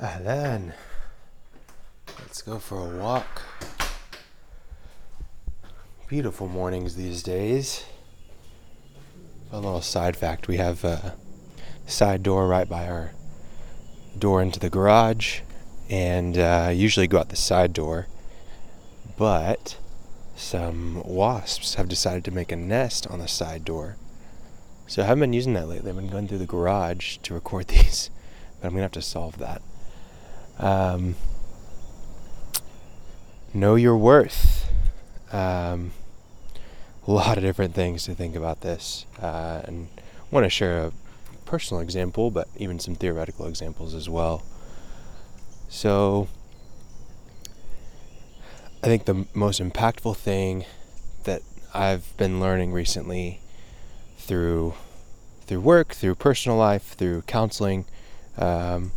Ahlan. Let's go for a walk. Beautiful mornings these days. A little side fact we have a side door right by our door into the garage, and uh, usually go out the side door. But some wasps have decided to make a nest on the side door. So I haven't been using that lately. I've been going through the garage to record these, but I'm going to have to solve that. Um, know your worth. Um, a lot of different things to think about this, uh, and want to share a personal example, but even some theoretical examples as well. So, I think the most impactful thing that I've been learning recently through through work, through personal life, through counseling, um,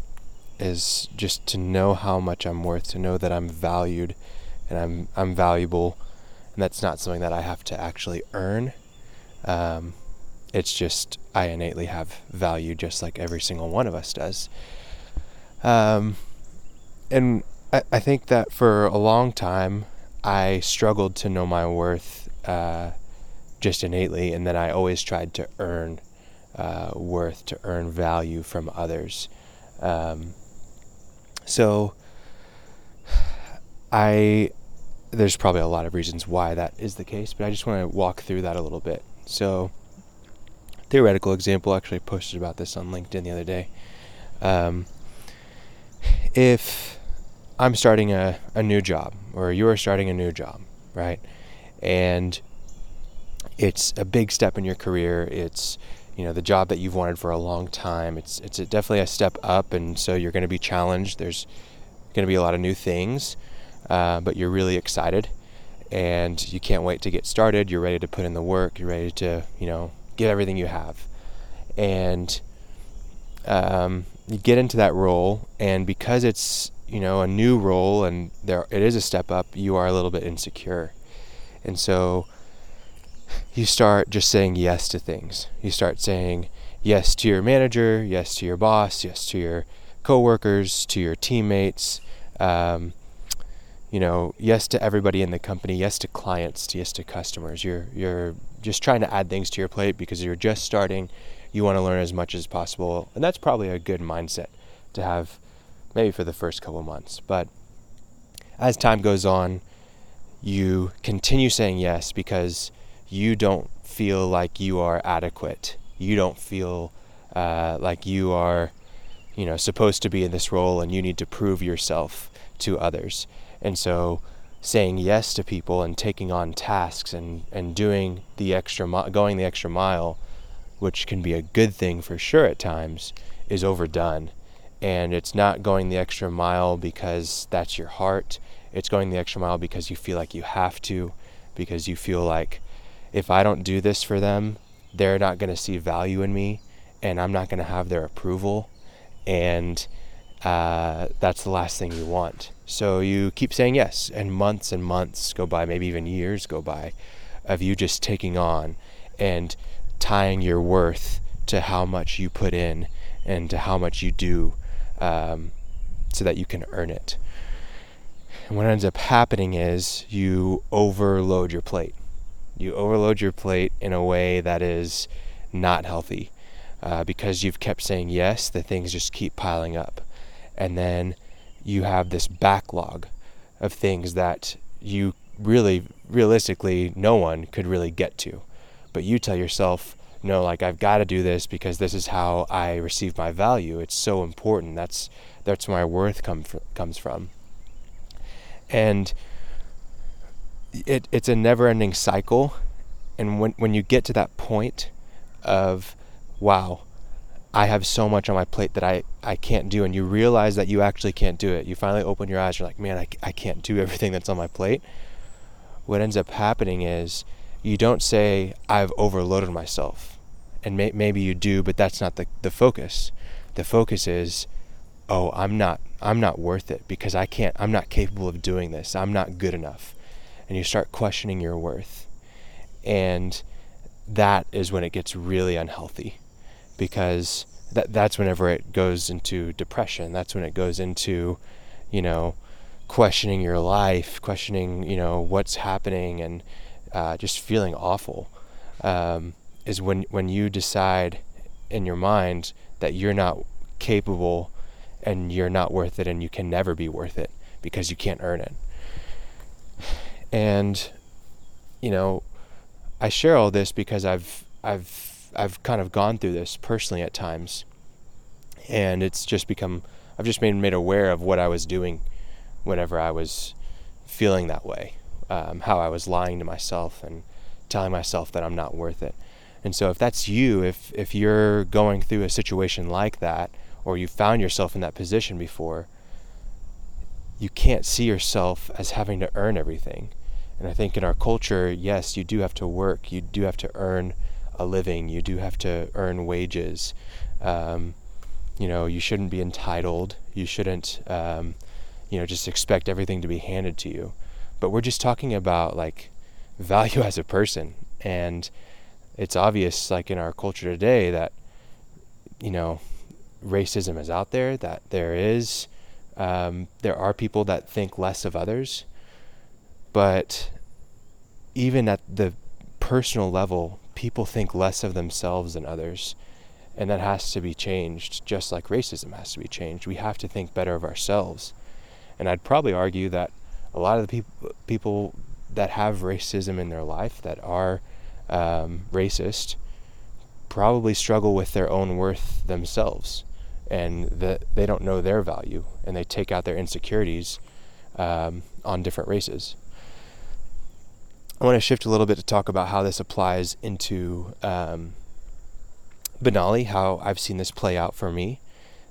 is just to know how much I'm worth, to know that I'm valued and I'm I'm valuable, and that's not something that I have to actually earn. Um, it's just I innately have value, just like every single one of us does. Um, and I, I think that for a long time I struggled to know my worth uh, just innately, and then I always tried to earn uh, worth, to earn value from others. Um, so I there's probably a lot of reasons why that is the case, but I just want to walk through that a little bit. So theoretical example actually posted about this on LinkedIn the other day. Um, if I'm starting a, a new job or you're starting a new job, right? And it's a big step in your career. It's you know the job that you've wanted for a long time. It's it's a, definitely a step up, and so you're going to be challenged. There's going to be a lot of new things, uh, but you're really excited, and you can't wait to get started. You're ready to put in the work. You're ready to you know give everything you have, and um, you get into that role, and because it's you know a new role and there it is a step up, you are a little bit insecure, and so you start just saying yes to things. You start saying yes to your manager, yes to your boss, yes to your coworkers, to your teammates. Um, you know, yes to everybody in the company, yes to clients, yes to customers. You're you're just trying to add things to your plate because you're just starting. You want to learn as much as possible, and that's probably a good mindset to have, maybe for the first couple months. But as time goes on, you continue saying yes because you don't feel like you are adequate. You don't feel uh, like you are, you know, supposed to be in this role and you need to prove yourself to others. And so saying yes to people and taking on tasks and, and doing the extra mi- going the extra mile, which can be a good thing for sure at times, is overdone. And it's not going the extra mile because that's your heart. It's going the extra mile because you feel like you have to, because you feel like if I don't do this for them, they're not going to see value in me and I'm not going to have their approval. And uh, that's the last thing you want. So you keep saying yes, and months and months go by, maybe even years go by, of you just taking on and tying your worth to how much you put in and to how much you do um, so that you can earn it. And what ends up happening is you overload your plate you overload your plate in a way that is not healthy uh, because you've kept saying yes, the things just keep piling up. And then you have this backlog of things that you really, realistically, no one could really get to. But you tell yourself, no, like I've got to do this because this is how I receive my value. It's so important. That's that's where my worth come fr- comes from. And it, it's a never ending cycle. And when, when you get to that point of, wow, I have so much on my plate that I, I can't do, and you realize that you actually can't do it, you finally open your eyes, you're like, man, I, I can't do everything that's on my plate. What ends up happening is you don't say, I've overloaded myself. And may, maybe you do, but that's not the, the focus. The focus is, oh, I'm not I'm not worth it because I can't I'm not capable of doing this. I'm not good enough and you start questioning your worth. And that is when it gets really unhealthy because that that's whenever it goes into depression. That's when it goes into, you know, questioning your life, questioning, you know, what's happening, and uh, just feeling awful. Um, is when when you decide in your mind that you're not capable and you're not worth it and you can never be worth it because you can't earn it. And you know, I share all this because I've I've I've kind of gone through this personally at times. And it's just become I've just been made aware of what I was doing whenever I was feeling that way. Um, how I was lying to myself and telling myself that I'm not worth it. And so if that's you, if if you're going through a situation like that, or you found yourself in that position before, you can't see yourself as having to earn everything. And I think in our culture, yes, you do have to work, you do have to earn a living, you do have to earn wages. Um, you know, you shouldn't be entitled. You shouldn't, um, you know, just expect everything to be handed to you. But we're just talking about like value as a person and it's obvious, like in our culture today, that you know racism is out there. That there is, um, there are people that think less of others, but even at the personal level, people think less of themselves than others. And that has to be changed, just like racism has to be changed. We have to think better of ourselves. And I'd probably argue that a lot of the people people that have racism in their life that are um, racist probably struggle with their own worth themselves and that they don't know their value and they take out their insecurities um, on different races. I want to shift a little bit to talk about how this applies into um, Benali, how I've seen this play out for me.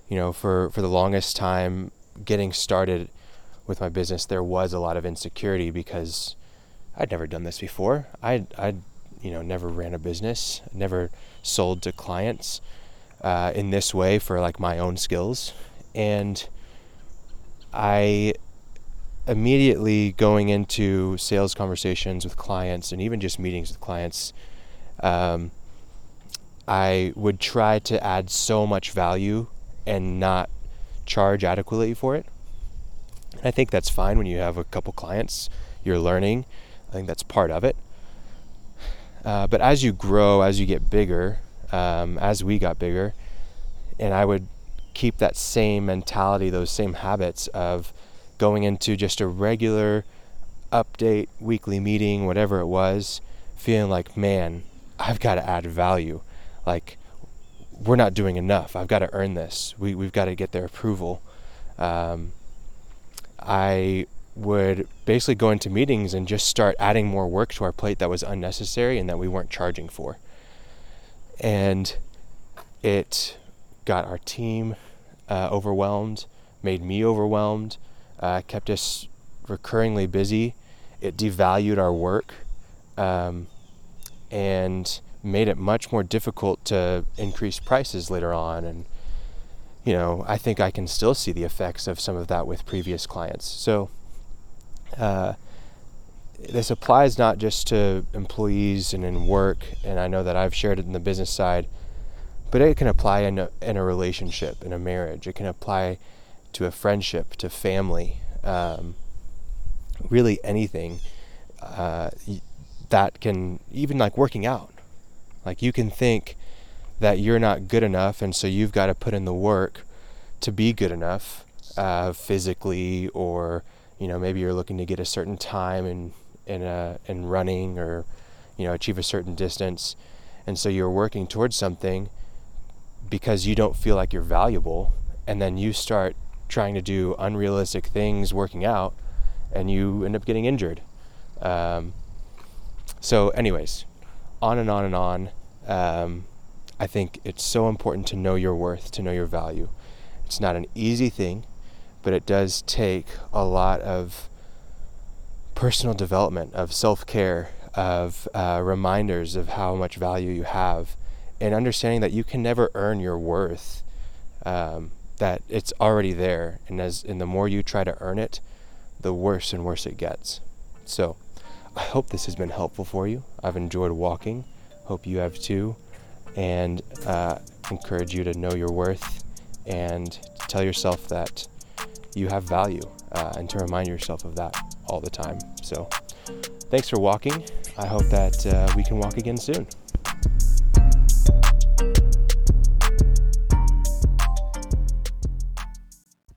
You know, for, for the longest time, getting started with my business, there was a lot of insecurity because I'd never done this before. I'd, I'd you know never ran a business, never sold to clients uh, in this way for like my own skills, and I immediately going into sales conversations with clients and even just meetings with clients. Um, I would try to add so much value and not charge adequately for it. And I think that's fine when you have a couple clients, you're learning. I think that's part of it. Uh, but as you grow, as you get bigger, um, as we got bigger, and I would keep that same mentality, those same habits of going into just a regular update, weekly meeting, whatever it was, feeling like, man, I've got to add value. Like, we're not doing enough. I've got to earn this. We, we've got to get their approval. Um, I would basically go into meetings and just start adding more work to our plate that was unnecessary and that we weren't charging for. And it got our team uh, overwhelmed, made me overwhelmed, uh, kept us recurringly busy. It devalued our work um, and made it much more difficult to increase prices later on. And, you know, I think I can still see the effects of some of that with previous clients. So, uh, this applies not just to employees and in work, and I know that I've shared it in the business side, but it can apply in a, in a relationship, in a marriage. It can apply to a friendship, to family, um, really anything uh, that can, even like working out. Like you can think that you're not good enough, and so you've got to put in the work to be good enough uh, physically or you know maybe you're looking to get a certain time in in a in running or you know achieve a certain distance and so you're working towards something because you don't feel like you're valuable and then you start trying to do unrealistic things working out and you end up getting injured. Um, so anyways on and on and on. Um, i think it's so important to know your worth to know your value. It's not an easy thing but it does take a lot of personal development, of self care, of uh, reminders of how much value you have, and understanding that you can never earn your worth, um, that it's already there. And, as, and the more you try to earn it, the worse and worse it gets. So, I hope this has been helpful for you. I've enjoyed walking. Hope you have too. And uh, encourage you to know your worth and to tell yourself that you have value uh, and to remind yourself of that all the time. So, thanks for walking. I hope that uh, we can walk again soon.